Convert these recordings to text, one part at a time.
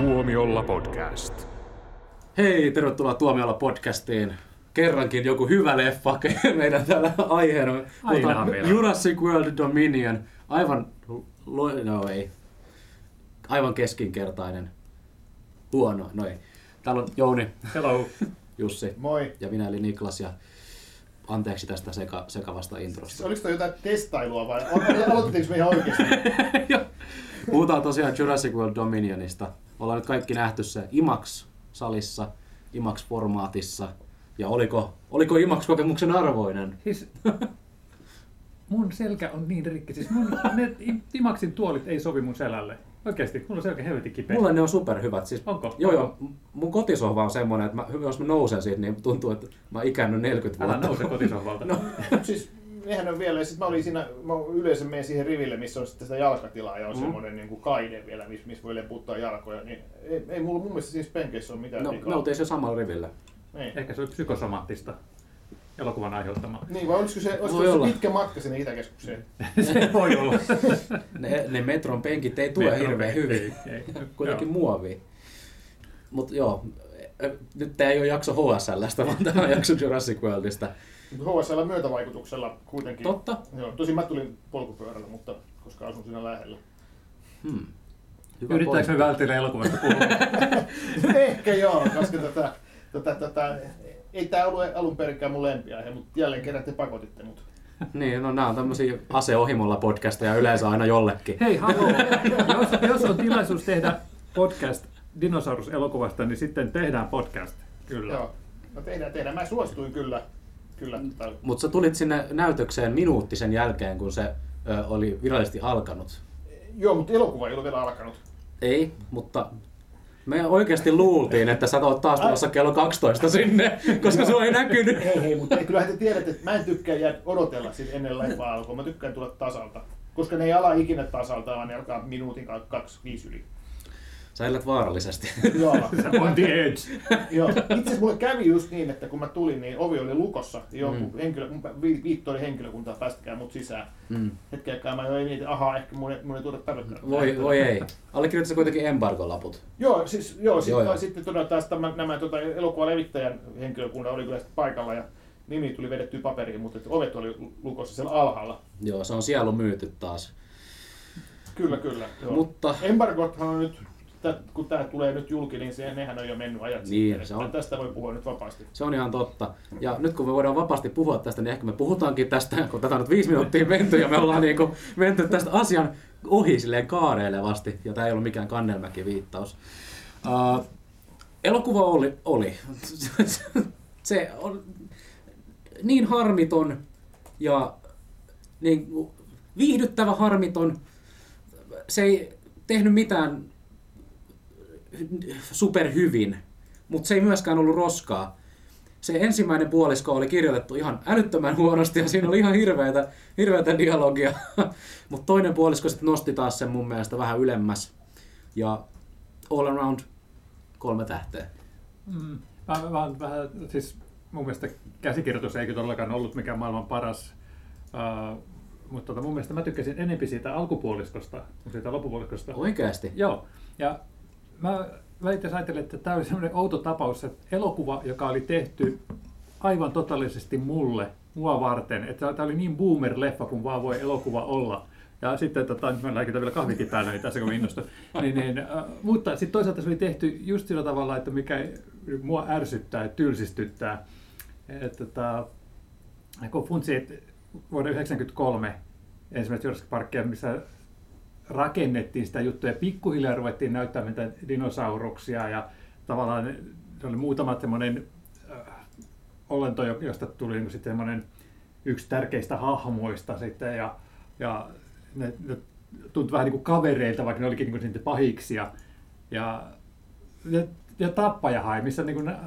Tuomiolla podcast. Hei, tervetuloa Tuomiolla podcastiin. Kerrankin joku hyvä leffa meidän täällä aiheena. Aina meillä. Jurassic World Dominion. Aivan, lo- no ei. Aivan keskinkertainen. Huono, no ei. Täällä on Jouni, Hello. Jussi Moi. ja minä eli Niklas ja anteeksi tästä seka, sekavasta introsta. Oliko toi jotain testailua vai aloitettiinko me ihan oikeasti? Puhutaan tosiaan Jurassic World Dominionista. Ollaan nyt kaikki nähty se IMAX-salissa, IMAX-formaatissa. Ja oliko, oliko IMAX-kokemuksen arvoinen? Siis, mun selkä on niin rikki. Siis mun, ne Imaksin tuolit ei sovi mun selälle. Oikeesti, mulla on selkä helvetin kipeä. Mulle ne on superhyvät. Siis, Onko? Joo, joo. Mun kotisohva on semmoinen, että mä, jos mä nousen siitä, niin tuntuu, että mä ikäännyn 40 Älä vuotta. nouse kotisohvalta. No. siis nehän on vielä, ja sit mä olin siinä, mä yleensä menen siihen riville, missä on sitten sitä jalkatilaa ja on Mm. semmoinen niin kuin kaide vielä, missä, missä voi leputtaa jalkoja, niin ei, ei mulla mun mielestä siis penkeissä ole mitään No, me oltiin se samalla rivillä. Niin. Ehkä se oli psykosomaattista elokuvan aiheuttama. Niin, vai olisiko se, olisiko se olla. pitkä matka sinne Itäkeskukseen? se voi olla. Ne, ne metron penkit ei tue Metron hirveän penkit, hyvin. ei, ei. Kuitenkin Joo. muovia. Mutta joo, nyt tää ei ole jakso HSLstä, vaan tämä on jakso Jurassic Worldista. Mutta HSL myötävaikutuksella kuitenkin. Totta. Joo, tosin mä tulin polkupyörällä, mutta koska asun siinä lähellä. Hmm. Hyvä Yrittääkö pointti. me vältellä elokuvasta puhua? Ehkä joo, koska tätä, tätä, tätä, ei tämä ollut alun perinkään mun lempiaihe, mutta jälleen kerran te pakotitte mut. Niin, no nämä on tämmöisiä aseohimolla podcasteja yleensä aina jollekin. Hei, haloo. jos, jos on tilaisuus tehdä podcast dinosaurus-elokuvasta, niin sitten tehdään podcast. Kyllä. Joo. No tehdään, tehdään. Mä suostuin kyllä. Kyllä tota, Mutta sä tulit sinne näytökseen minuutti sen jälkeen, kun se ö, oli virallisesti alkanut. joo, mutta elokuva ei ollut vielä alkanut. Ei, mutta me oikeasti luultiin, että sä oot taas tulossa kello 12 sinne, koska se ei näkynyt. Hei hei, mutta kyllähän te tiedätte, että mä en tykkää jäädä odotella sit ennen leffaa alkua. Mä tykkään tulla tasalta. Koska ne ei ala ikinä tasalta, vaan ne alkaa minuutin ka- kaksi, viisi yli. Sä elät vaarallisesti. Joo. On the edge. Joo. Itse asiassa mulle kävi just niin, että kun mä tulin, niin ovi oli lukossa. Joku Mm. henkilö, viitto oli henkilökuntaa, päästäkää mut sisään. Mm. Hetken aikaa mä jo ei mietin, ahaa, ehkä mun, ei- mun ei tuoda tarvetta. Voi, voi ei. Allekirjoitti kuitenkin embargolaput. Joo, siis, joo, sit, Joo, joo. sitten todella taas tämä, nämä tota, elokuvan levittäjän henkilökunnan oli kyllä paikalla ja nimi tuli vedettyä paperiin, mutta että ovet oli lukossa siellä alhaalla. Joo, se on sielu myyty taas. Kyllä, kyllä. Joo. Mutta Embargothan on nyt, kun tämä tulee nyt julki, niin se, nehän on jo mennyt ajat Niin, sitten. se on. Tästä voi puhua nyt vapaasti. se on ihan totta. Ja nyt kun me voidaan vapaasti puhua tästä, niin ehkä me puhutaankin tästä, kun tätä on nyt viisi minuuttia menty ja me ollaan niin kuin menty tästä asian ohi silleen kaareilevasti. Ja tämä ei ollut mikään kannelmäki-viittaus. Uh, elokuva oli, oli. Se on niin harmiton ja niin viihdyttävä harmiton. Se ei tehnyt mitään superhyvin, mutta se ei myöskään ollut roskaa. Se ensimmäinen puolisko oli kirjoitettu ihan älyttömän huonosti ja siinä oli ihan hirveätä, hirveätä dialogia. mutta toinen puolisko sitten nosti taas sen mun mielestä vähän ylemmäs. Ja all around kolme tähteä. Mm. Mä, oon vähän, siis mun mielestä käsikirjoitus ei todellakaan ollut mikään maailman paras, uh, mutta tota, mun mielestä mä tykkäsin enempi siitä alkupuoliskosta kuin siitä loppupuoliskosta. Oikeasti. Joo, ja mä, asiassa ajattelin, että tämä oli semmoinen outo tapaus, että elokuva, joka oli tehty aivan totaalisesti mulle, mua varten, että tämä oli niin boomer-leffa kuin vaan voi elokuva olla. Ja sitten, tota, nyt mä lääkitän vielä kahvikin päällä, niin tässä kun innostun. Niin, niin, äh, mutta sitten toisaalta se oli tehty just sillä tavalla, että mikä mua ärsyttää ja tylsistyttää. Että, tota, kun funtsi, että vuoden 1993 ensimmäistä Jurassic Parkia, missä rakennettiin sitä juttua ja pikkuhiljaa ruvettiin näyttämään niitä dinosauruksia ja tavallaan se oli muutama semmoinen äh, olento, jo- josta tuli niin sitten semmoinen yksi tärkeistä hahmoista sitten ja, ja ne, ne tuntui vähän niin kuin kavereilta, vaikka ne olikin niin kuin pahiksia. Ja, ja, ja tappajahai, missä niin kuin nä-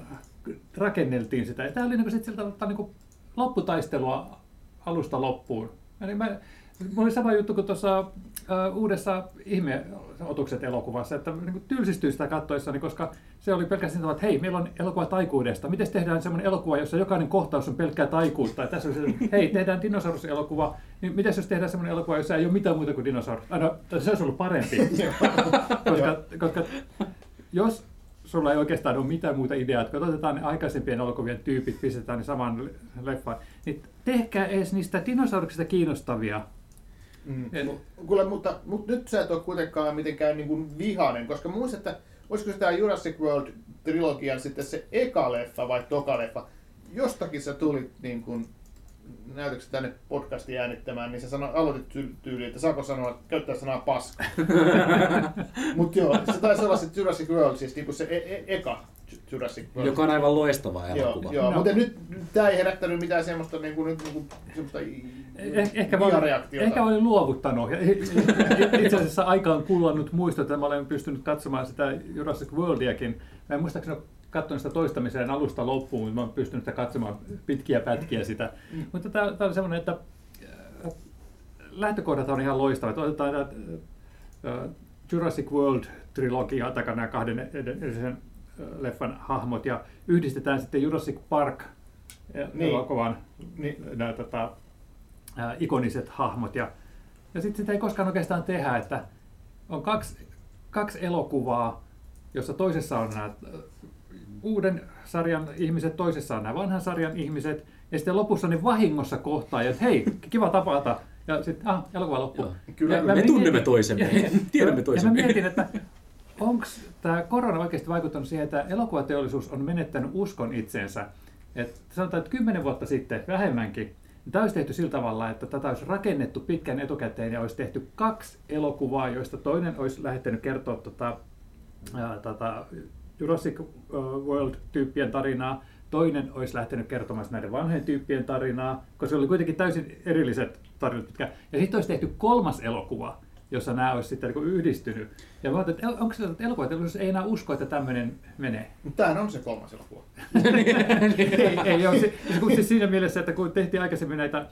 rakenneltiin sitä. Ja tämä oli niin kuin sillä tavalla niin kuin lopputaistelua alusta loppuun. Mä, mulla oli sama juttu kuin tuossa äh, uudessa ihmeotukset elokuvassa, että niin kuin tylsistyy sitä kattoissani, koska se oli pelkästään että hei, meillä on elokuva taikuudesta. Miten tehdään semmoinen elokuva, jossa jokainen kohtaus on pelkkää taikuutta? Ja tässä oli se, että hei, tehdään dinosauruselokuva. Niin miten jos tehdään semmoinen elokuva, jossa ei ole mitään muuta kuin dinosaurus? Ah, no, se olisi ollut parempi. koska, koska jos sulla ei oikeastaan ole mitään muuta ideaa, että otetaan ne aikaisempien elokuvien tyypit, pistetään ne saman leffaan, niin tehkää edes niistä dinosauruksista kiinnostavia. Mm. En- Kuule, mutta, mutta nyt sä et ole kuitenkaan mitenkään niin kuin vihainen, koska muistat, että olisiko se tämä Jurassic World trilogian sitten se eka leffa vai toka leffa. Jostakin sä tulit niin kuin, näytöksi tänne podcastiin äänittämään, niin sä sano, aloitit ty- tyyliin, että saako sanoa, käyttää sanaa paska. Mutta joo, se taisi olla se Jurassic World, siis niin kuin se e- e- eka Jurassic World. Joka on aivan loistava Joo, elokuva. joo No. mutta nyt tämä ei herättänyt mitään semmoista, niin kuin, nyt, niin kuin, semmoista Eh, ehkä, mä olin, ehkä mä olin luovuttanut. Ja itse asiassa aika on kulunut muisto, että mä olen pystynyt katsomaan sitä Jurassic Worldiakin. Mä en muistaakseni katsonut sitä toistamiseen alusta loppuun, mutta mä olen pystynyt sitä katsomaan pitkiä pätkiä sitä. Mm. Mutta tämä, tämä on semmoinen, että äh, lähtökohdat on ihan loistavat. Otetaan tämä äh, Jurassic World-trilogia, tai nämä kahden edellisen äh, leffan hahmot, ja yhdistetään sitten Jurassic Park Niin. elokuvan Niin. nämä tota, ää, ikoniset hahmot. Ja, ja sitten sitä ei koskaan oikeastaan tehdä, että on kaksi, kaksi elokuvaa, jossa toisessa on nämä uuden sarjan ihmiset, toisessa on nämä vanhan sarjan ihmiset, ja sitten lopussa ne vahingossa kohtaa, ja että hei, kiva tapata, ja sitten ah, elokuva loppuu. Joo. Kyllä, Ja Me tunnemme mietin- toisemme. Ja- ja- Tiedämme Ja toisemme. mä mietin, että onko tämä korona oikeasti vaikuttanut siihen, että elokuvateollisuus on menettänyt uskon itseensä. Et sanotaan, että kymmenen vuotta sitten, vähemmänkin, tämä olisi tehty sillä tavalla, että tätä olisi rakennettu pitkän etukäteen ja olisi tehty kaksi elokuvaa, joista toinen olisi lähettänyt kertoa tota, ää, tota, Jurassic World-tyyppien tarinaa, toinen olisi lähtenyt kertomaan näiden vanhojen tyyppien tarinaa, koska se oli kuitenkin täysin erilliset tarinat. Ja sitten olisi tehty kolmas elokuva, jossa nämä olisi sitten niin yhdistynyt. Ja mä ajattelin, että onko se, että elokuvateollisuus ei enää usko, että tämmöinen menee? Mutta tämähän on se kolmas elokuva. ei, ei ole. Se, se- kun siis siinä mielessä, että kun tehtiin aikaisemmin näitä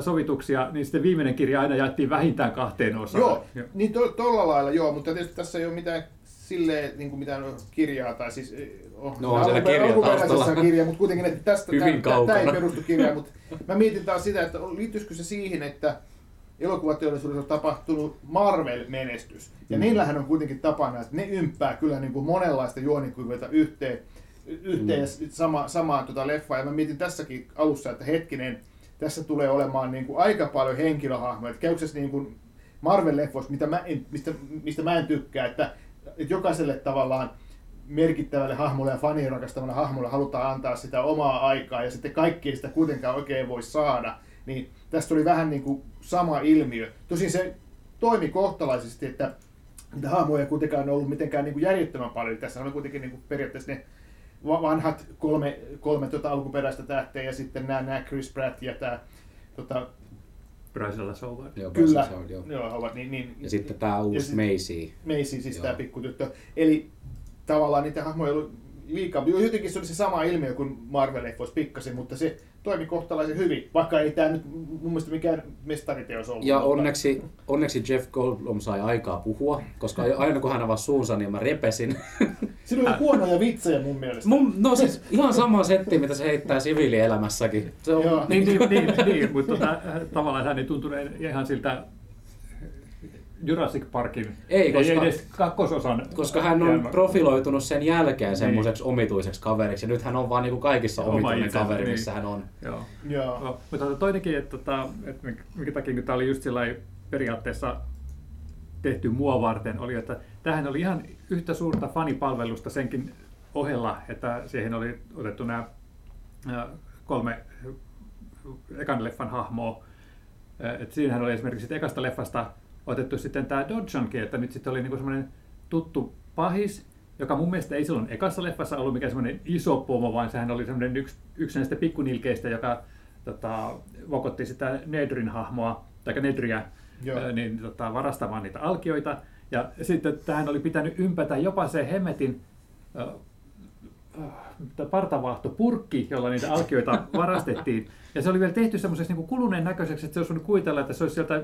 sovituksia, niin sitten viimeinen kirja aina jaettiin vähintään kahteen osaan. Joo, niin to, tolla lailla joo, mutta tietysti tässä ei ole mitään silleen niin kuin mitään kirjaa tai siis oh, No, on siellä kirja taustalla. kirja, mutta kuitenkin että tästä Hyvin tämä, tämä ei perustu kirjaan, mutta mä mietin taas sitä, että liittyisikö se siihen, että elokuvateollisuudessa on tapahtunut Marvel-menestys. Ja Mm. niillähän on kuitenkin tapana, että ne ympää kyllä niin kuin monenlaista juonikuvioita yhteen, yhteen Mm. sama, samaan tuota leffaa. Ja mä mietin tässäkin alussa, että hetkinen, tässä tulee olemaan niin kuin aika paljon henkilöhahmoja. Että käykö niin kuin Marvel-leffoissa, mitä mä en, mistä, mistä mä en tykkää, että, että jokaiselle tavallaan merkittävälle hahmolle ja fanien rakastamalle hahmolle halutaan antaa sitä omaa aikaa ja sitten kaikki ei sitä kuitenkaan oikein voi saada, niin tästä oli vähän niin kuin sama ilmiö. Tosin se toimi kohtalaisesti, että niitä hahmoja ei kuitenkaan ollut mitenkään niin kuin järjettömän paljon. Tässä oli kuitenkin niin kuin periaatteessa ne va- vanhat kolme, kolme tota alkuperäistä tähteä ja sitten nämä, nämä Chris Pratt ja tämä tota, Bryce Howard. Joo, kyllä, se on, joo. joo, ovat niin, niin, Ja sitten tämä uusi Macy. Macy, siis Joo. tämä pikkutyttö. Eli tavallaan niitä hahmoja ei ollut liikaa. Jotenkin se oli se sama ilmiö kuin Marvel-leffoissa pikkasen, mutta se toimi kohtalaisen hyvin, vaikka ei tämä nyt mun mielestä mikään mestariteos ollut. Ja mutta- onneksi, onneksi Jeff Goldblum sai aikaa puhua, koska aina kun hän avasi suunsa, niin mä repesin. Siinä oli huonoja vitsejä mun mielestä. Mun, no siis ihan sama setti, mitä se heittää siviilielämässäkin. Se on, Joo. Niin, niin, niin, niin mutta tota, tavallaan hän ei tuntunut ihan siltä Jurassic Parkin, Ei, koska- ei edes kakkososan. Koska hän on jälmä- profiloitunut sen jälkeen Niin. semmoiseksi omituiseksi kaveriksi. Ja nyt hän on vaan niinku kaikissa Oma omituinen itsensä, kaveri, niin. missä hän on. Joo. Joo. No, mutta tota toinenkin, että, tota, että minkä- minkä takia kun tämä oli just sillä periaatteessa tehty mua varten, oli, että tähän oli ihan yhtä suurta fanipalvelusta senkin ohella, että siihen oli otettu nämä kolme ekan leffan hahmoa. Et siinähän oli esimerkiksi ekasta leffasta otettu sitten tämä Dodgenkin, että nyt sitten oli niinku semmoinen tuttu pahis, joka mun mielestä ei silloin ekassa leffassa ollut mikään semmoinen iso pomo, vaan sehän oli semmoinen yksi, yksi näistä pikkunilkeistä, joka tota, vokotti sitä Nedrin hahmoa, tai Nedriä, Joo. niin tota, varastamaan niitä alkioita. Ja sitten tähän oli pitänyt ympätä jopa se hemmetin partavaahtopurkki, jolla niitä alkioita varastettiin. Ja se oli vielä tehty semmoiseksi niin kuluneen näköiseksi, että se olisi voinut kuvitella, että se olisi sieltä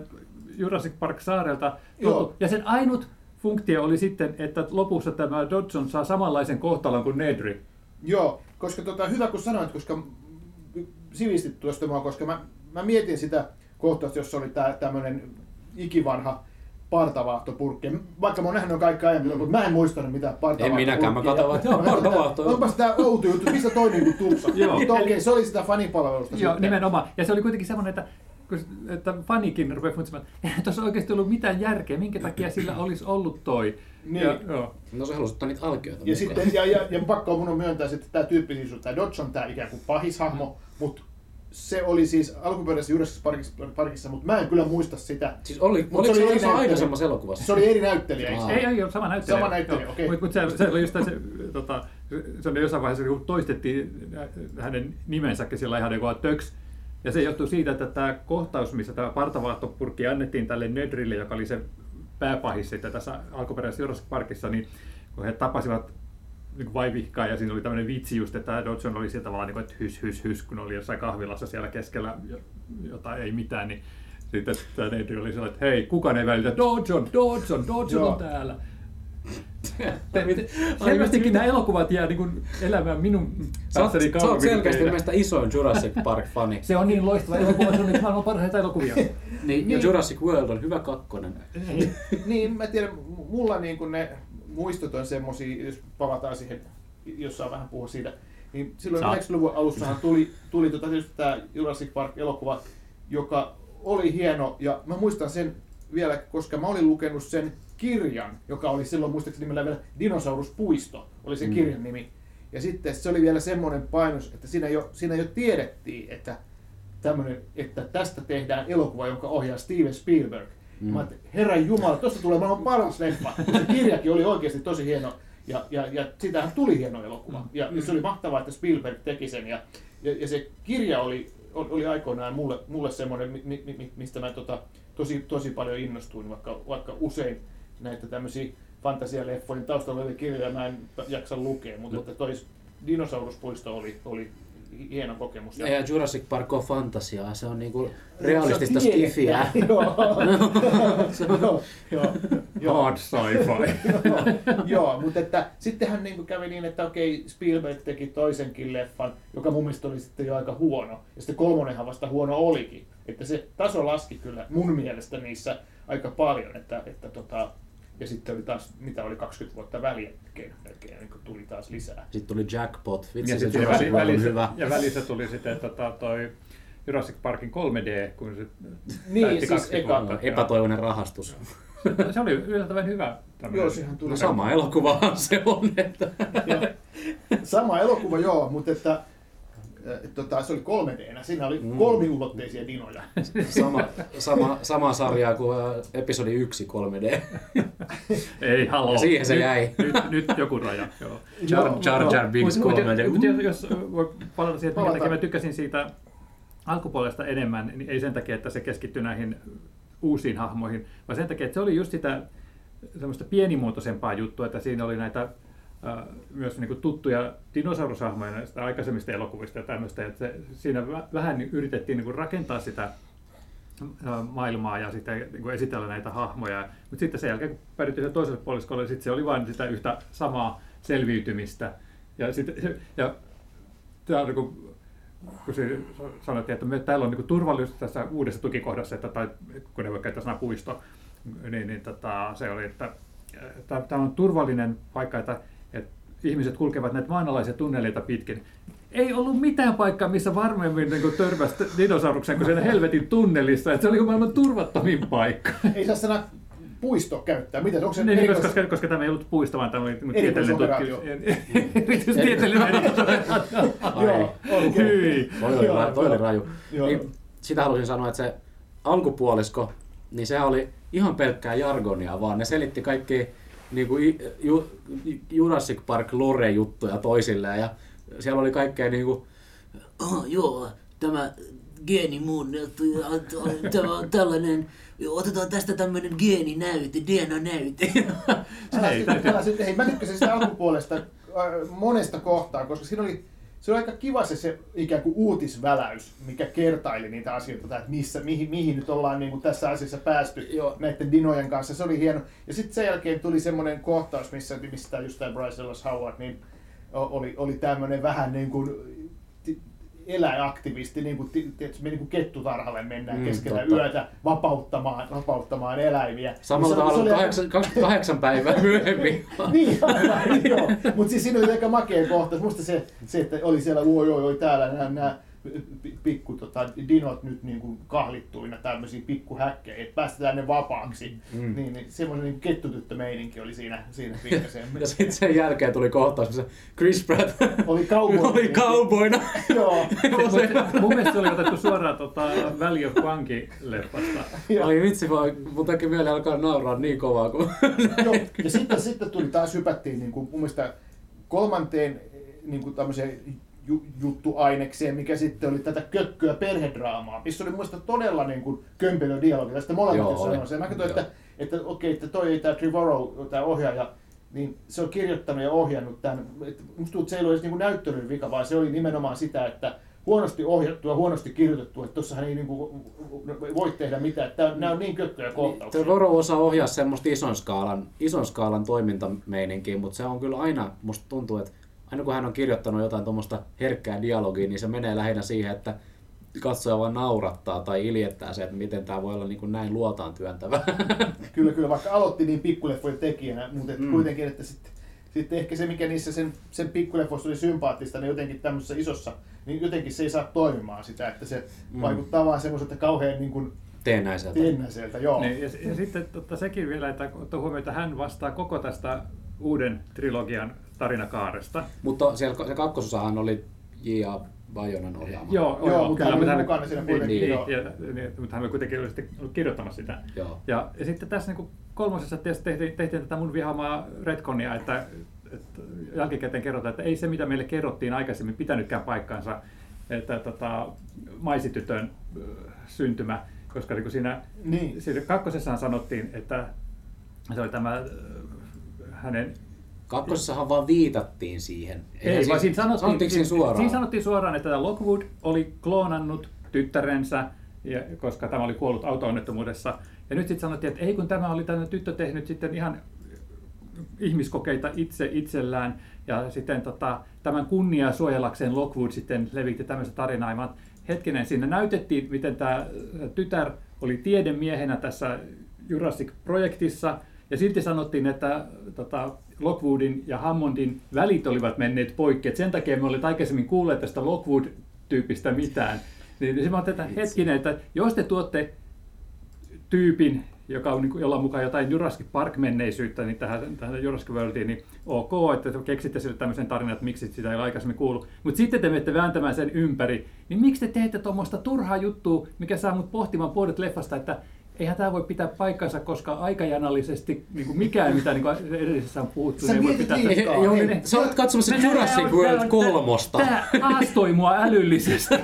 Jurassic Park-saarelta Joo. Ja sen ainut funktio oli sitten, että lopussa tämä Dodson saa samanlaisen kohtalon kuin Nedry. Joo, koska tota, hyvä kun sanoit, koska sivistit tuosta mua, koska mä, mä mietin sitä kohtausta, jossa oli tää tämmönen ikivanha partavaahtopurkkeja. Vaikka mä oon nähnyt kaikki aiemmin, mutta mä en muistanut mitään partavaahtopurkkia. En minäkään, mä katsoin vaan, että joo, partavaahto. Onpas tää outo juttu, mistä toi niinku tupsa? Joo. Okei, se oli sitä fanipalvelusta Joo, sitten. nimenomaan. Ja se oli kuitenkin semmoinen, että, että fanikin rupesi muistamaan, että eihän tuossa oikeasti ollut mitään järkeä, minkä takia sillä olisi ollut toi. Niin. Ja, joo. No se halusi ottaa niitä alkioita Ja, mukaan. sitten, ja, ja, ja pakko on mun on myöntää, että tämä tyyppisyys on tämä Dodge on tämä ikään kuin pahishahmo, mutta se oli siis alkuperäisessä Jurassic Parkissa, Parkissa, mutta mä en kyllä muista sitä. Siis oli, Mut oliko se jossain näyttelijä. aikaisemmassa elokuvassa? Se oli eri näyttelijä, eikö se? Ei, ei ole sama näyttelijä. Sama näyttelijä, okei. Mutta mut se, se oli just se, tota, se oli jossain vaiheessa, kun toistettiin hänen nimensäkin sillä ihan niin kuin töks. Ja se johtui siitä, että tämä kohtaus, missä tämä partavaahtopurkki annettiin tälle Nedrille, joka oli se pääpahis sitten tässä alkuperäisessä Jurassic Parkissa, niin kun he tapasivat niin vaivihkaa ja siinä oli tämmöinen vitsi just, että Dodson oli sieltä tavallaan niin kuin, että hys, hys, hys, kun oli jossain kahvilassa siellä keskellä jo- jotain ei mitään, niin sitten tämä Nedri oli sellainen, että hei, kukaan ei välitä, Dodson, Dodson, Dodson on täällä. Selvästikin nämä elokuvat jää niin kuin elämään minun kanssani sä oot selkeästi meistä isoin Jurassic Park-fani. Se on niin loistava elokuva, se on yksi maailman parhaita elokuvia. Niin, ja Niin. Jurassic World on hyvä kakkonen. niin, mä tiedän, mulla niin kuin ne muistot on semmosia, jos palataan siihen, jossain vähän puhua siitä, niin silloin Saat. 90-luvun alussahan tuli, tuli tota, tietysti tämä Jurassic Park-elokuva, joka oli hieno, ja mä muistan sen vielä, koska mä olin lukenut sen kirjan, joka oli silloin muistaakseni nimellä vielä Dinosauruspuisto, oli se Mm. kirjan nimi. Ja sitten se oli vielä semmoinen painos, että siinä jo, siinä jo tiedettiin, että, tämmönen, että tästä tehdään elokuva, jonka ohjaa Steven Spielberg. Mm. Mä herran jumala, tuosta tulee maailman paras leffa. Se kirjakin oli oikeasti tosi hieno. Ja, ja, ja sitähän tuli hieno elokuva. Ja, ja se oli mahtavaa, että Spielberg teki sen. Ja, ja, ja se kirja oli, oli aikoinaan mulle, mulle semmoinen, mi, mi, mi- mistä mä tota, tosi, tosi paljon innostuin, vaikka, vaikka usein näitä tämmöisiä fantasialeffojen taustalla olevia kirjoja mä en jaksa lukea, mutta että toi Dinosauruspuisto oli, oli hieno kokemus. Ja Jurassic Park on fantasiaa, se on niinku realistista Se on tiedettä. skifiä. Joo. joo, joo, joo. Hard sci-fi. joo, mutta että sittenhän niin kävi niin, että okei, Spielberg teki toisenkin leffan, joka mun mielestä oli sitten jo aika huono. Ja sitten kolmonenhan vasta huono olikin. Että se taso laski kyllä mun mielestä niissä aika paljon. Että, että tota, ja sitten oli taas, mitä oli 20 vuotta väliä melkein, niin tuli taas lisää. Sitten tuli Jackpot, vitsi Ja, se sitten on välissä, hyvä. ja välissä tuli sitten tota, toi Jurassic Parkin 3D, kun se Niin, täytti siis 20 eka- vuotta. Epätoivoinen rahastus. Se- Se oli yllättävän hyvä. tämmöinen- Joo, sehän tuli No sama elokuvahan se on, että... Sama elokuva joo, mutta että, tota, se oli 3D, siinä oli Mm. kolmiulotteisia dinoja. Sama, sama, sama sarjaa kuin ä, episodi 1 3D. Ei, haloo. Ja siihen se nyt, jäi. Nyt, nyt joku raja, joo. Jar Joo, Jar, Jar Binks Mut- mut- 3D. mut jos- jos voi palata siihen, että minkä mä tykkäsin siitä alkupuolesta enemmän, niin ei sen takia, että se keskittyi näihin uusiin hahmoihin, vaan sen takia, että se oli just sitä semmoista pienimuotoisempaa juttua, että siinä oli näitä äh, myös niin kuin tuttuja dinosaurushahmoja näistä aikaisemmista elokuvista ja tämmöistä, että se, siinä vä- vähän yritettiin niin kuin rakentaa sitä maailmaa ja sitten niin kuin esitellä näitä hahmoja. Mutta sitten sen jälkeen, kun päädyttiin toiselle puoliskolle, niin sitten se oli vain sitä yhtä samaa selviytymistä. Ja, sitten, ja tämä on niin kuin, kun sanottiin, että me, täällä on niin turvallisuus tässä uudessa tukikohdassa, että, tai kun ne voi käyttää sanaa puisto, niin, niin tota, se oli, että tämä on turvallinen paikka, että ihmiset kulkevat näitä maanalaisia tunneleita pitkin. Ei ollut mitään paikkaa, missä varmemmin niin törmäsi dinosauruksen kuin siinä helvetin tunnelissa. Että se oli maailman turvattomin paikka. Ei saa sanaa puisto käyttää. Mitä, onko se Niin, niin, erikois- koska, koska tämä ei ollut puisto, vaan tämä oli niin tieteellinen tutkimus. Erityistieteellinen. Joo. Toi oli, Joo, ra- toi oli joo. raju. Niin, sitä halusin sanoa, että se alkupuolisko, niin se oli ihan pelkkää jargonia, vaan ne selitti kaikki niin kuin ju, Jurassic Park lore-juttuja toisilleen ja siellä oli kaikkea niin kuin, Oh, joo, tämä geenimuunneltu tämä on tällainen, joo, otetaan tästä tämmöinen geeninäyte, DNA-näyte. Hei, mä tykkäsin sitä alkupuolesta äh, monesta kohtaa, koska siinä oli, se oli aika kiva se, se ikään kuin uutisväläys, mikä kertaili niitä asioita, että missä, mihin, mihin nyt ollaan niin kuin tässä asiassa päästy Joo. näiden dinojen kanssa. Se oli hieno. Ja sitten sen jälkeen tuli semmoinen kohtaus, missä, missä just tämä Bryce Dallas Howard, niin oli, oli tämmöinen vähän niin kuin, eläinaktivisti, niin kuin, tietysti, me niin kuin kettutarhalle mennään Mm, keskellä totta. yötä vapauttamaan, vapauttamaan eläimiä. Samalla Se oli- se tavalla oli kuin aika- 8, 28 päivää myöhemmin. niin, aivan, joo. Mutta siis siinä oli aika makea kohta. Musta se, se että oli siellä, oi, oi, oi, täällä nämä, nämä pikku tota, dinot nyt niin kuin kahlittuina, tämmöisiä pikkuhäkkejä, että päästetään ne vapaaksi. Mm. Niin, niin semmoinen niin kettutyttömeininki oli siinä, siinä pikkasen. Ja sitten sen jälkeen tuli kohtaus, missä Chris Pratt Oli cowboy. oli cowboyna. Joo. Mun mielestä se oli otettu suoraan tota, Valley of. Ai vitsi vaan, mun teki mieli alkaa nauraa niin kovaa kuin... Joo, ja sitten, sitten tuli taas hypättiin niin kuin, mun mielestä kolmanteen niin kuin tämmöiseen ju, juttuainekseen, mikä sitten oli tätä kökköä perhedraamaa, missä oli mielestä todella niin kuin kömpelö dialogi tästä molemmat Joo, jos oli. sanoivat. Ja mä katsoin, että, että okei, että toi tämä Trevorrow, tämä ohjaaja, niin se on kirjoittanut ja ohjannut tämän. että Musta tuntuu, että se ei ole edes niin näyttelyn vika, vaan se oli nimenomaan sitä, että huonosti ohjattu ja huonosti kirjoitettu, että tossahan ei niin kuin, voi tehdä mitään. Että nämä on niin kökköjä kohtauksia. Voro osaa ohjaa semmoista ison skaalan, ison skaalan toimintameininkiä, mutta se on kyllä aina, musta tuntuu, että aina kun hän on kirjoittanut jotain tuommoista herkkää dialogia, niin se menee lähinnä siihen, että katsoja vaan naurattaa tai iljettää se, että miten tämä voi olla niin kuin näin luotaan työntävä. Kyllä, kyllä, vaikka aloitti niin pikkuleffojen tekijänä, mutta et Mm. kuitenkin, että sitten sit ehkä se, mikä niissä sen, sen pikkuleffoissa oli sympaattista, niin jotenkin tämmöisessä isossa, niin jotenkin se ei saa toimimaan sitä, että se Mm. vaikuttaa vaan semmoiselta kauhean niin kuin Teennäiseltä. teennäiseltä, joo. Niin, ja, ja sitten tota, sekin vielä, että ottaa huomioon, että hän vastaa koko tästä uuden trilogian tarinakaaresta. Mutta siellä se kakkososahan oli J.A. Bajonan ohjaama. Joo, Joo, joo, mutta kyllä, hän oli hän- mukana siinä niin, kuitenkin, Niin, joo. ja, niin, mutta hän oli kuitenkin ollut kirjoittamassa sitä. Joo. Ja, ja sitten tässä niin kolmosessa tietysti tehtiin, tehtiin tätä mun vihaamaa retconia, että, että jälkikäteen kerrotaan, että ei se mitä meille kerrottiin aikaisemmin pitänytkään paikkaansa, että tota, maisitytön syntymä, koska niin kuin siinä, Niin. siinä kakkosessahan sanottiin, että se oli tämä hänen Kakkosessahan vaan viitattiin siihen. ei, Eihän vaan siinä- sanottiin, siinä suoraan? Siinä sanottiin suoraan, että tämä Lockwood oli kloonannut tyttärensä, ja, koska tämä oli kuollut auto-onnettomuudessa. Ja nyt sitten sanottiin, että ei kun tämä oli tämä tyttö tehnyt sitten ihan ihmiskokeita itse itsellään, ja sitten tota, tämän kunniaa suojelakseen Lockwood sitten levitti tämmöistä tarinaa. Hetkinen, siinä näytettiin, miten tämä tytär oli tiedemiehenä tässä Jurassic-projektissa, ja silti sanottiin, että tota, Lockwoodin ja Hammondin välit olivat menneet poikki, et sen takia me olimme aikaisemmin kuulleet tästä Lockwood-tyypistä mitään. Niin se oon, että hetkinen, että jos te tuotte tyypin, joka on, niin jolla on mukaan jotain Jurassic Park-menneisyyttä niin tähän, tähän Jurassic Worldiin, niin ok, että te keksitte sille tämmöisen tarinan, että miksi sitä ei ole aikaisemmin kuullut. Mutta sitten te menette vääntämään sen ympäri, niin miksi te teette tuommoista turhaa juttua, mikä saa mut pohtimaan puolet leffasta, että eihän tämä voi pitää paikkansa, koska aikajanallisesti niin kuin mikään, mitä niin kuin edellisessä on puhuttu, Sä niin ei voi pitää... liikaa. Ei, joo, niin, sä olet katsomassa Jurassic World kolmosta. Tämä aastoi mua älyllisesti.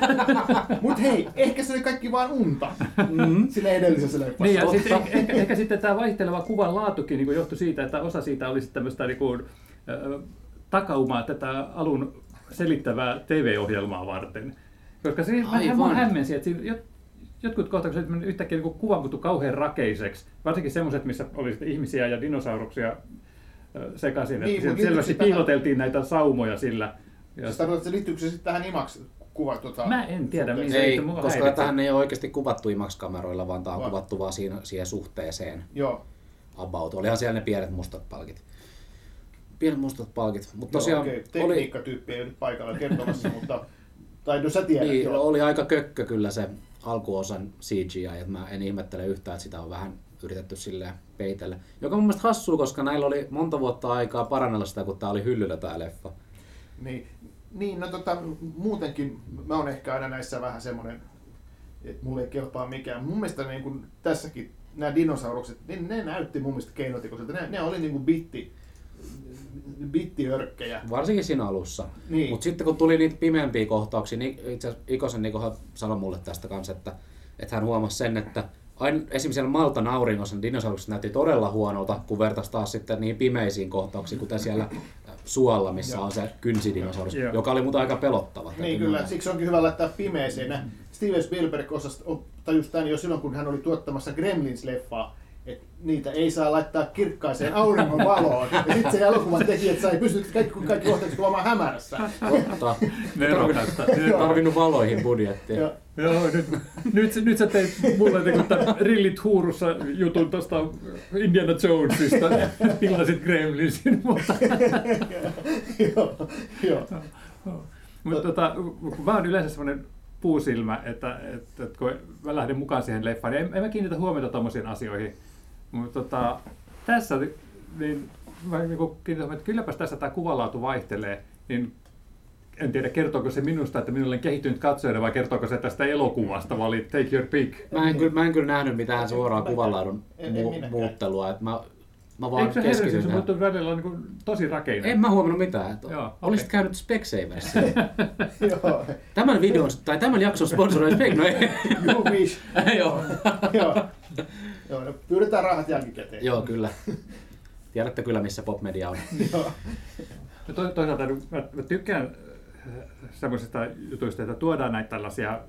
Mutta hei, ehkä se oli kaikki vaan unta mm-hmm. siinä edellisessä leffassa. Niin, ja Totta. sitten, ehkä, ehkä sitten tämä vaihteleva kuvan laatukin niin johtui siitä, että osa siitä olisi tämmöistä niin kuin, äh, takaumaa tätä alun selittävää TV-ohjelmaa varten. Koska se vähän mua hämmensi, että siinä jotkut kohtaukset meni yhtäkkiä niin kuva muuttui kauhean rakeiseksi. Varsinkin semmoiset, missä oli ihmisiä ja dinosauruksia sekaisin. Niin, Että selvästi se tähän- piiloteltiin näitä saumoja sillä. Ja Siis tarkoitatko, että liittyykö se sitten tähän imaksi kuva? Tota, Mä en tiedä, mihin se Ei. Mua koska häiritsee. tähän ei ole oikeasti kuvattu IMAX-kameroilla, vaan tämä on Vai? kuvattu vaan siinä, siihen suhteeseen Joo. about. Olihan siellä ne pienet mustat palkit. Pienet mustat palkit. Mutta Joo, tosiaan oli, Tekniikkatyyppi ei ole nyt paikalla kertomassa, mutta... Tai no sä tiedät, niin, joo. oli aika kökkö kyllä se alkuosan CGI, että mä en ihmettele yhtään, että sitä on vähän yritetty silleen peitellä. Joka mun mielestä hassua, koska näillä oli monta vuotta aikaa parannella sitä, kun tää oli hyllyllä tää leffa. Niin, niin no tota, muutenkin mä oon ehkä aina näissä vähän semmoinen, että mulle ei kelpaa mikään. Mun mielestä niin kuin tässäkin nämä dinosaurukset, niin ne näytti mun mielestä keinotekoiselta. Ne, ne oli niin kuin bitti, bittiörkkejä. Varsinkin siinä alussa. Niin. Mutta sitten kun tuli niitä pimeämpiä kohtauksia, niin itse asiassa Ikosen Nikohan sanoi mulle tästä kanssa, että, että hän huomasi sen, että aina, esimerkiksi siellä Maltan auringossa ne dinosaurukset näytti todella huonolta, kun vertaisi taas sitten niihin pimeisiin kohtauksiin, kuten siellä suolla, missä Joo. on se kynsidinosaurus, Joo. joka oli muuten aika pelottava. Niin kyllä, myöntää. siksi onkin hyvä laittaa pimeeseen. Steven Spielberg osasi, tajusi tämän jo silloin, kun hän oli tuottamassa Gremlins-leffaa, että niitä ei saa laittaa kirkkaiseen auringon valoon. Ja sitten se elokuvan tekijät sai pysty kaikki, kaikki kohteeksi kuvaamaan hämärässä. Totta. Nerokasta. Tarvinnut valoihin budjettia. Ja, Joo, nyt, nyt, nyt sä teit mulle niin tämän rillit huurussa jutun tuosta Indiana Jonesista, pillasit Gremlinsin, mutta, joo, joo. mutta tota, kun mä oon yleensä semmoinen puusilmä, että, että, että kun mä lähden mukaan siihen leffaan, niin en, en mä kiinnitä huomiota tommosiin asioihin. Mutta tota, tässä niin mä niin huomiota, että kylläpäs tässä tämä kuvalaatu vaihtelee, niin en tiedä kertooko se minusta, että minulle on kehittynyt katsojana vai kertooko se tästä elokuvasta, vai oli take your pick. Mä en, kyllä, mä en kyllä nähnyt mitään suoraa kuvanlaadun mu- muuttelua. Et mä, mä vaan Eikö se herra, keskityin se tähän. muuttuu välillä on niin tosi rakeinen? En mä huomannut mitään. Joo, Olisit okei. käynyt Specsaverissa. joo. Tämän videon, tai tämän jakson sponsoroit Spec, no ei. You wish. Joo. joo. joo. No, pyydetään rahat jälkikäteen. Joo, kyllä. Tiedätte kyllä, missä popmedia on. joo. To, toisaalta mä, mä tykkään äh, semmoisista jutuista, että tuodaan näitä tällaisia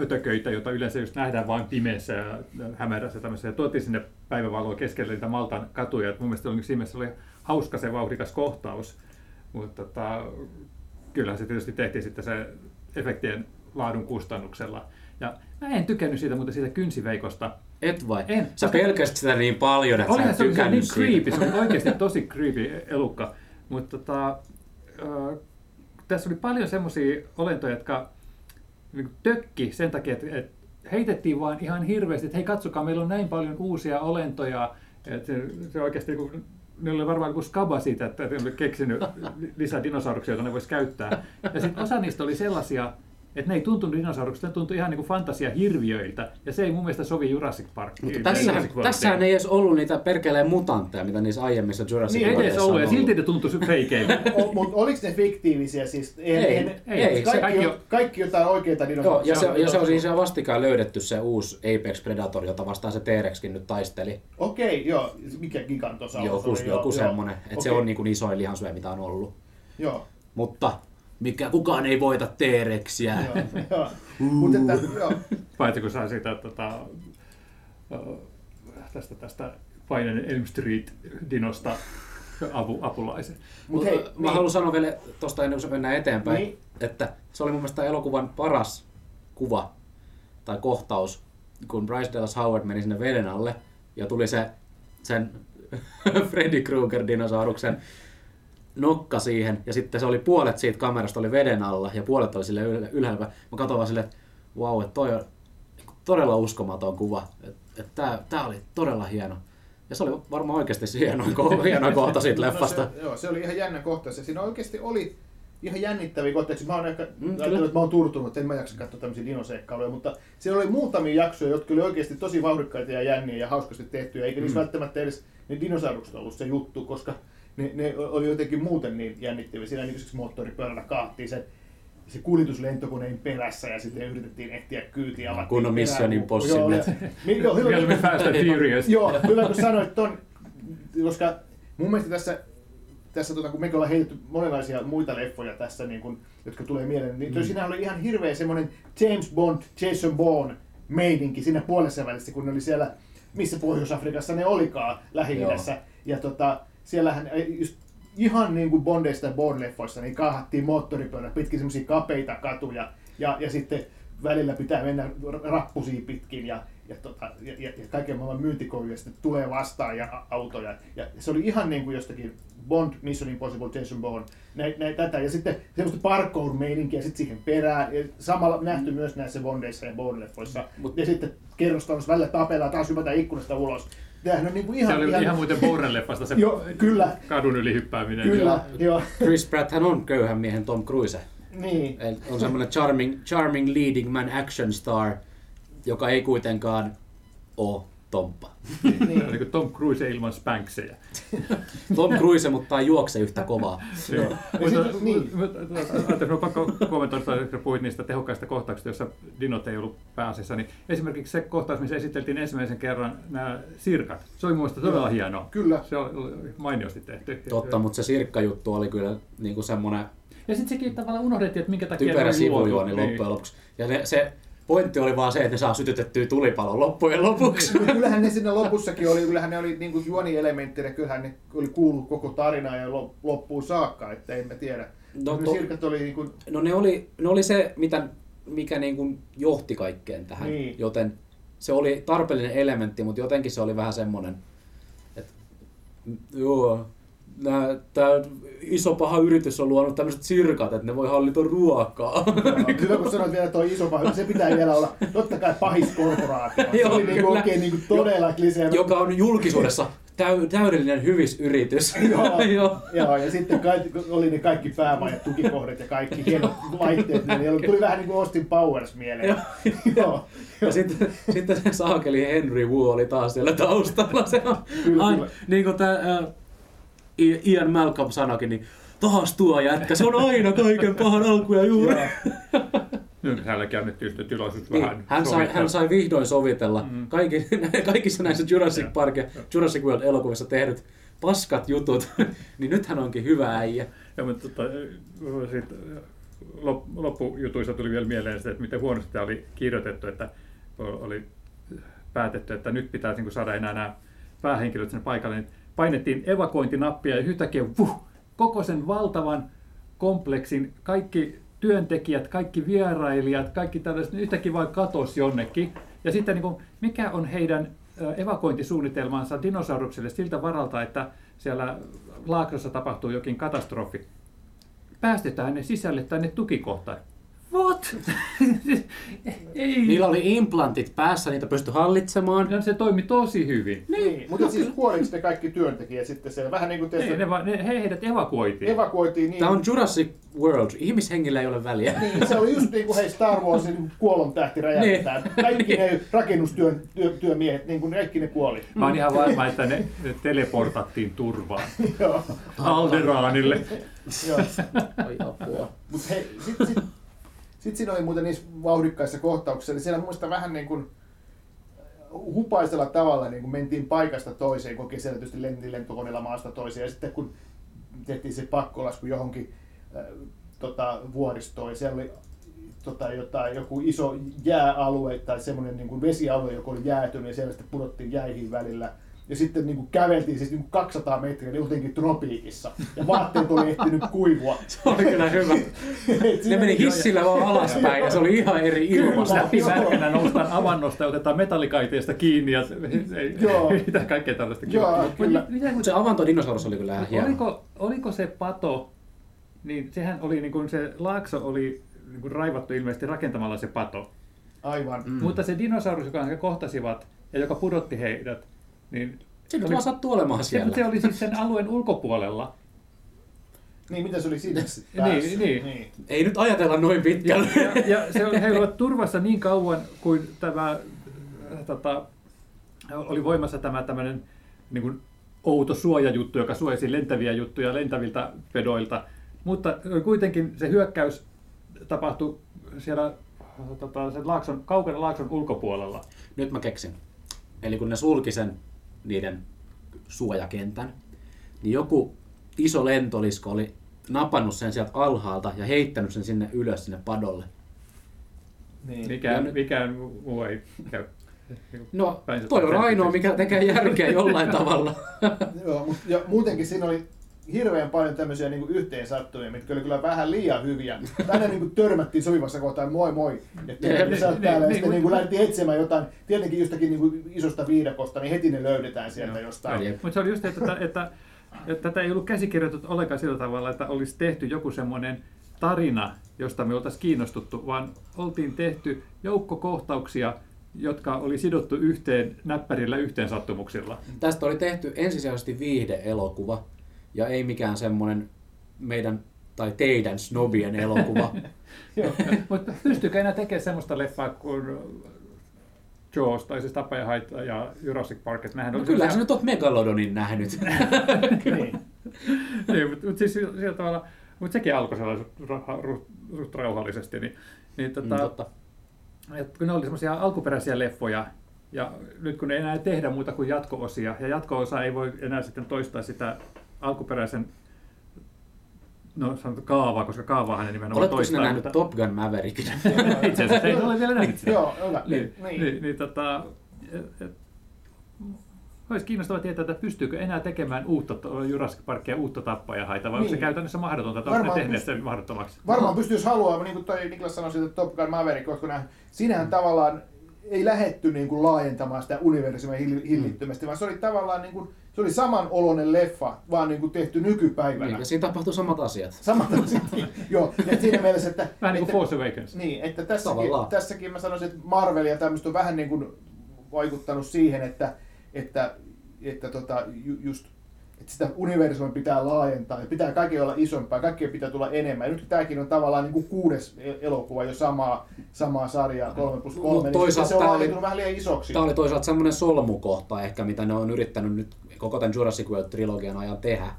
ötököitä, joita yleensä just nähdään vain pimeässä ja hämärässä tämmöisiä. Ja tuotiin sinne päivävaloa keskelle niitä Maltan katuja. Et mun mielestä oli, siinä oli hauska se vauhdikas kohtaus. Mutta tota, kyllähän se tietysti tehtiin sitten se efektien laadun kustannuksella. Ja mä en tykännyt siitä, mutta siitä kynsiveikosta. Et vai? En. Sä pelkäsit sitä niin paljon, että sä Olihan et se, oli se tykännyt niin creepy, se oli oikeasti tosi creepy elukka. Mutta tota, äh, tässä oli paljon semmoisia olentoja, jotka tökki sen takia, että, että heitettiin vaan ihan hirveästi, että hei katsokaa, meillä on näin paljon uusia olentoja. Että se, se oikeasti niin kuin, ne oli varmaan kuin skaba siitä, että ne oli keksinyt lisää dinosauruksia, joita ne voisi käyttää. Ja sitten osa niistä oli sellaisia, että ne ei tuntunut dinosauruksilta, ne tuntui ihan niin kuin fantasiahirviöiltä. Ja se ei mun mielestä sovi Jurassic Parkiin. Mutta Worldiin. tässähän ei edes ollut niitä perkeleen mutantteja, mitä niissä aiemmissa Jurassic Niin, ei edes ollut, ja silti ne tuntui feikeiltä. Mutta oliko ne fiktiivisiä siis? Ei, eihän- ei, ei, kaikki, kaikki on, on- kaikki jotain oikeita Joo, dinosauruksia. ja se, ja se on siis ihan vastikään löydetty se uusi Apex Predator, jota vastaan se T-Rexkin nyt taisteli. Okei, joo. Mikä gigantosaurus Joku, oli? joku joo, semmonen, että se on niin kuin isoin lihansyöjä, mitä on ollut. Joo, Mutta mikä, kukaan ei voita T-Rexiä. joo, joo. Mutta että, joo. Paitsi kun saa sitä tota, tästä, tästä Painen Elm Street-dinosta apu, apulaisen. Mut Mutta hei, mä niin. haluan sanoa vielä tuosta ennen kuin se mennään eteenpäin, Niin. että se oli mun mielestä elokuvan paras kuva tai kohtaus, kun Bryce Dallas Howard meni sinne veden alle ja tuli se sen Freddy Krueger dinosauruksen nokka siihen ja sitten se oli puolet siitä kamerasta oli veden alla ja puolet oli sille yl- ylhäällä. Mä katsoin vaan silleen, että wow, että toi on todella uskomaton kuva. Että et tää, tää oli todella hieno. Ja se oli varmaan oikeasti se hienoin, ko- hienoin kohta siitä leffasta. No se, joo, se oli ihan jännä kohtaus. Ja siinä oikeasti oli ihan jännittäviä kohtauksia. Mä oon ehkä Mm, kyllä. että mä oon turtunut, että en mä jaksa katsoa tämmöisiä dinoseikkailuja, mutta siellä oli muutamia jaksoja, jotka oli oikeasti tosi vauhdikkaita ja jänniä ja hauskasti tehtyjä, eikä niissä Mm. välttämättä edes ne dinosaurukset ollut se juttu, koska ne, ne oli jotenkin muuten niin jännittäviä. Siinä niin yksi moottoripyörällä kaattiin se se kuljetuslentokoneen perässä ja sitten yritettiin ehtiä kyytiä. avattiin kunnon perään. Mission Impossible. Joo, ja- Mi- joo, hyvä- Vielä me and Furious. Joo, hyvä kun sanoit ton, koska mun mielestä tässä, tässä tota, kun mekin ollaan heitetty monenlaisia muita leffoja tässä, niin kun, jotka tulee mieleen, niin mm. siinä oli ihan hirveä semmoinen James Bond, Jason Bourne meininki siinä puolessa välissä, kun ne oli siellä, missä Pohjois-Afrikassa ne olikaan lähi Ja tota, siellähän just ihan niin kuin Bondeista ja Bond-leffoissa, niin kaahattiin moottoripyörä pitkin semmoisia kapeita katuja, ja, ja sitten välillä pitää mennä rappusia pitkin, ja, ja, tota, ja, ja, ja kaiken maailman myyntikouluja sitten tulee vastaan ja autoja. Ja se oli ihan niin kuin jostakin Bond, Mission Impossible, Jason Bourne, näin, näin, tätä. Ja sitten semmoista parkour-meininkiä sitten siihen perään. Ja samalla nähty myös näissä Bondeissa ja Bond-leffoissa. Mut- ja sitten kerrostalossa välillä tapellaan, taas hypätään ikkunasta ulos. Tämähän on niin kuin Se ihan... oli ihan muuten Bourne-leffasta se Joo, kyllä. kadun yli hyppääminen. Kyllä, joo. Chris Pratt hän on köyhän miehen Tom Cruise. Niin. Eli On semmoinen charming, charming leading man action star, joka ei kuitenkaan ole Oli niin. kuin Tom Cruise ilman spanksejä. Tom Cruise, mutta ei juokse yhtä kovaa. Sit- niin. ajattelin, on pakko kommentoida, kun puhuit niistä tehokkaista kohtauksista, joissa dinot ei ollut pääasiassa, niin esimerkiksi se kohtaus, missä esiteltiin ensimmäisen kerran nämä sirkat, se oli mielestäni todella hieno. Kyllä. Se oli mainiosti tehty. Totta, mutta se sirkkajuttu oli kyllä niinku semmoinen Ja sitten sekin tavallaan unohdettiin, että minkä takia typerä ne oli luotu. sivujuoni Niin. loppujen lopuksi. Ja se, se pointti oli vaan se, että ne saa sytytettyä tulipalon loppujen lopuksi. Mutta kyllähän ne siinä lopussakin oli, kyllähän ne oli niin kuin juonielementtinä, kyllähän ne oli kuullut koko tarinaa ja lop- loppuun saakka, että en mä tiedä. No No, to- Sirkat oli niin kuin, No ne oli, ne oli se, mitä, mikä niin kuin johti kaikkeen tähän, Niin. joten se oli tarpeellinen elementti, mutta jotenkin se oli vähän semmoinen, että mm, joo, tämä iso paha yritys on luonut tämmöiset sirkat, että ne voi hallita ruokaa. Hyvä, kun sanoit vielä tuo iso paha, se pitää vielä olla totta kai pahis korporaatio. Se Joo, oli niin kyllä. oikein niin kuin todella klisee. joka on julkisuudessa täy, täydellinen hyvisyritys. Joo, Joo. joo, ja sitten kaikki, oli ne kaikki päämajat, tukikohdat ja kaikki hienot laitteet, niin tuli vähän niin kuin Austin Powers mieleen. joo. Ja sitten, sitten se saakeli Henry Wu oli taas siellä taustalla. Se on, Kyllä, aina, kyllä. niin kuin tämä Ian Malcolm sanoikin, niin taas tuo jätkä, se on aina kaiken pahan alku ja juuri. Nyt hänelläkin annettiin sitten tilaisuus Niin, vähän hän, sai, hän sai vihdoin sovitella Mm. kaikki, kaikissa näissä Jurassic Park ja Jurassic World elokuvissa tehdyt paskat jutut, niin nyt hän onkin hyvä äijä. Ja, mutta tota, sit, lop, loppujutuissa tuli vielä mieleen se, että miten huonosti tämä oli kirjoitettu, että oli päätetty, että nyt pitää niin saada enää nämä päähenkilöt sinne paikalle. Niin painettiin evakuointinappia ja yhtäkkiä vuh, koko sen valtavan kompleksin kaikki työntekijät, kaikki vierailijat, kaikki tällaiset, ne yhtäkkiä vain katosi jonnekin. Ja sitten niin kuin, mikä on heidän ö, evakuointisuunnitelmansa dinosaurukselle siltä varalta, että siellä Laaksossa tapahtuu jokin katastrofi. Päästetään ne sisälle tänne tukikohtaan. What? Ei. Niillä oli implantit päässä, niitä pystyi hallitsemaan. Ja se toimi tosi hyvin. Niin, mutta siis kuoliko ne kaikki työntekijät sitten siellä? Vähän niin kuin Ei, tietysti ne, va- ne, he, heidät evakuoitiin. evakuoitiin niin. Tämä on Jurassic World. Ihmishengillä ei ole väliä. Niin, se oli just niin kuin hei Star Warsin kuolon tähti räjäytetään. Kaikki ne rakennustyön työ, työmiehet, niin kuin kaikki ne kuoli. Mä oon ihan varma, että ne, ne teleportattiin turvaan. Joo. Alderaanille. Joo. Oi apua. Mutta hei, sitten sit, sit siinä oli muuten niissä vauhdikkaissa kohtauksissa, eli siellä muista vähän niin kuin hupaisella tavalla niin kuin mentiin paikasta toiseen, kun kesällä tietysti lentiin lentokoneella maasta toiseen, ja sitten kun tehtiin se pakkolasku johonkin äh, tota, vuoristoon, siellä oli tota, jotain, joku iso jääalue tai semmoinen niin kuin vesialue, joka oli jäätynyt, ja siellä sitten pudottiin jäihin välillä. Ja sitten niin kuin käveltiin siis niin kuin 200 metriä niin jotenkin tropiikissa. Ja vaatteet oli ehtinyt kuivua. Se oli kyllä hyvä. Ne meni oli- hissillä vaan alaspäin ja se oli ihan eri ilmasta. Läpi värkänä noustaan avannosta ja otetaan metallikaiteesta kiinni ja Joo. mitä kaikkea tällaista Joo, kyllä. Mitä, se avantodinosaurus oli kyllä ihan hieno. oliko, oliko se pato, niin sehän oli niin kuin se laakso oli niin kuin raivattu ilmeisesti rakentamalla se pato. Aivan. Mm. Mutta se dinosaurus, joka he kohtasivat ja joka pudotti heidät, niin Se nyt oli- vaan sattuu olemaan se, siellä. se oli siis sen alueen ulkopuolella. Niin, mitä se oli siinä Niin, niin. niin. Ei nyt ajatella noin pitkälle. Ja, ja se oli, he olivat turvassa niin kauan kuin tämä äh, tota, oli voimassa tämä tämmöinen niin kuin outo suojajuttu, joka suojasi lentäviä juttuja lentäviltä pedoilta. Mutta kuitenkin se hyökkäys tapahtui siellä äh, tota, sen laakson, kaukana laakson ulkopuolella. Nyt mä keksin. Eli kun ne sulki sen niiden suojakentän, niin joku iso lentolisko oli napannut sen sieltä alhaalta ja heittänyt sen sinne ylös sinne padolle. niin. Ja Mikään, nyt- mikään muu ei käy. No, toi on ainoa, mikä tekee järkeä jollain tavalla. Joo, mut, ja muutenkin siinä oli hirveän paljon tämmöisiä niin yhteensattumia, mitkä oli kyllä vähän liian hyviä. Tänne niin kuin törmättiin sopivassa kohtaa, moi moi, että Niin, sä oot niin, täällä, ja niin, sitten niin kuin lähdettiin etsimään jotain, tietenkin jostakin niin kuin isosta viidakosta, niin heti ne löydetään sieltä Joo. jostain. Mutta se oli just, että, että, että, että tätä ei ollut käsikirjoitettu ollenkaan sillä tavalla, että olisi tehty joku semmoinen tarina, josta me oltaisiin kiinnostuttu, vaan oltiin tehty joukko kohtauksia, jotka oli sidottu yhteen näppärillä yhteensattumuksilla. Tästä oli tehty ensisijaisesti viihde-elokuva ja ei mikään semmoinen meidän tai teidän snobien elokuva. Mutta pystyykö enää tekemään semmoista leffaa kuin Jaws tai siis Tapajahait ja Jurassic Park? Että No kyllä sä nyt oot Megalodonin nähnyt. Niin. niin, mutta, mutta siis sillä tavalla, mutta sekin alkoi suht rauhallisesti, niin, niin tota, Mm, totta. Et kun ne oli semmoisia alkuperäisiä leffoja, ja nyt kun ei enää tehdä muuta kuin jatko-osia, ja jatko-osa ei voi enää sitten toistaa sitä alkuperäisen no sanottu kaavaa, koska kaavaahan ne nimenomaan Oletko sinä toistaa. nähnyt mutta- Top Gun Maverickin? Itse asiassa ei ole vielä nähnyt sitä. Joo, hyvä. Niin, Niin. niin, niin, tota, et- et- olisi kiinnostavaa tietää, että pystyykö enää tekemään uutta Jurassic Parkia uutta tappajahaita, vai onko se Niin. käytännössä mahdotonta, että onko ne Varmaan tehneet pyst- sen mahdottomaksi? Varmaan pystyy, jos haluaa, niin kuin toi Niklas sanoi siitä Top Gun Maverick, koska nämä, siinähän tavallaan ei lähetty niin kuin laajentamaan sitä universumia hill- hillittömästi, vaan se oli tavallaan niin kuin, se oli saman oloinen leffa, vaan niin kuin tehty nykypäivänä. Niin, ja siinä tapahtuu samat asiat. Samat asiat. Joo, et siinä mielessä, että... Vähän niin kuin että, Force Awakens. Niin, että tässäkin, Tavallaan. tässäkin mä sanoisin, että Marvel ja tämmöistä on vähän niin kuin vaikuttanut siihen, että, että, että tota, ju, just että sitä universumia pitää laajentaa ja pitää kaikki olla isompaa, kaikkea pitää tulla enemmän. Ja nyt tämäkin on tavallaan niin kuin kuudes e- elokuva jo samaa, samaa sarjaa, 3 plus 3, Mut niin toisaalta se on laajentunut vähän liian isoksi. Tämä oli toisaalta semmoinen solmukohta ehkä, mitä ne on yrittänyt nyt koko tämän Jurassic World-trilogian ajan tehdä.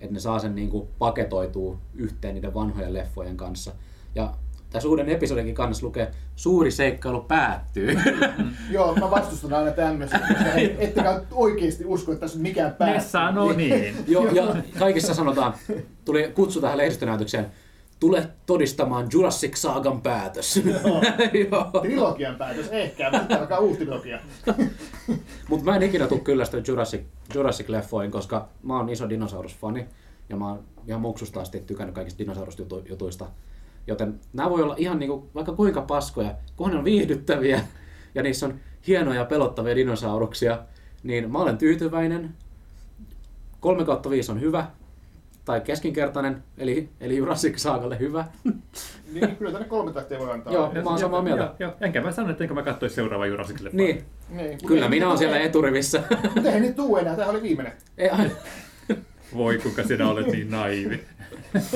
Että ne saa sen niin kuin paketoituu yhteen niiden vanhojen leffojen kanssa. Ja tässä uuden episodinkin kannassa lukee, suuri seikkailu päättyy. Joo, mä vastustan aina tämmöistä, ettekä oikeasti usko, että tässä on mikään Ne päättyy. sanoo niin. jo, ja kaikissa sanotaan, tuli kutsu tähän lehdistönäytökseen, tule todistamaan Jurassic Saagan päätös. Joo. Trilogian päätös ehkä, mutta alkaa uusi trilogia. Mutta mä en ikinä tule kyllästynyt Jurassic, Jurassic-leffoihin, koska mä oon iso dinosaurusfani ja mä oon ihan muksusta asti tykännyt kaikista dinosaurusjutuista. Joten nämä voi olla ihan niinku, vaikka kuinka paskoja, kunhan ne on viihdyttäviä ja niissä on hienoja pelottavia dinosauruksia, niin mä olen tyytyväinen. 3 kautta 5 on hyvä, tai keskinkertainen, eli, eli Jurassic Saagalle hyvä. niin, kyllä tänne kolme tähtiä voi antaa. Joo, mä oon samaa mieltä. Joo, jo. Enkä mä sano, että enkä mä katsoisi seuraavaa Jurassic Leffaa. Niin. niin. Kyllä ei, minä olen siellä eturivissä. Mutta eihän nyt tuu enää, tämähän oli viimeinen. Ei, ai... Voi kuinka sinä olet niin naivi.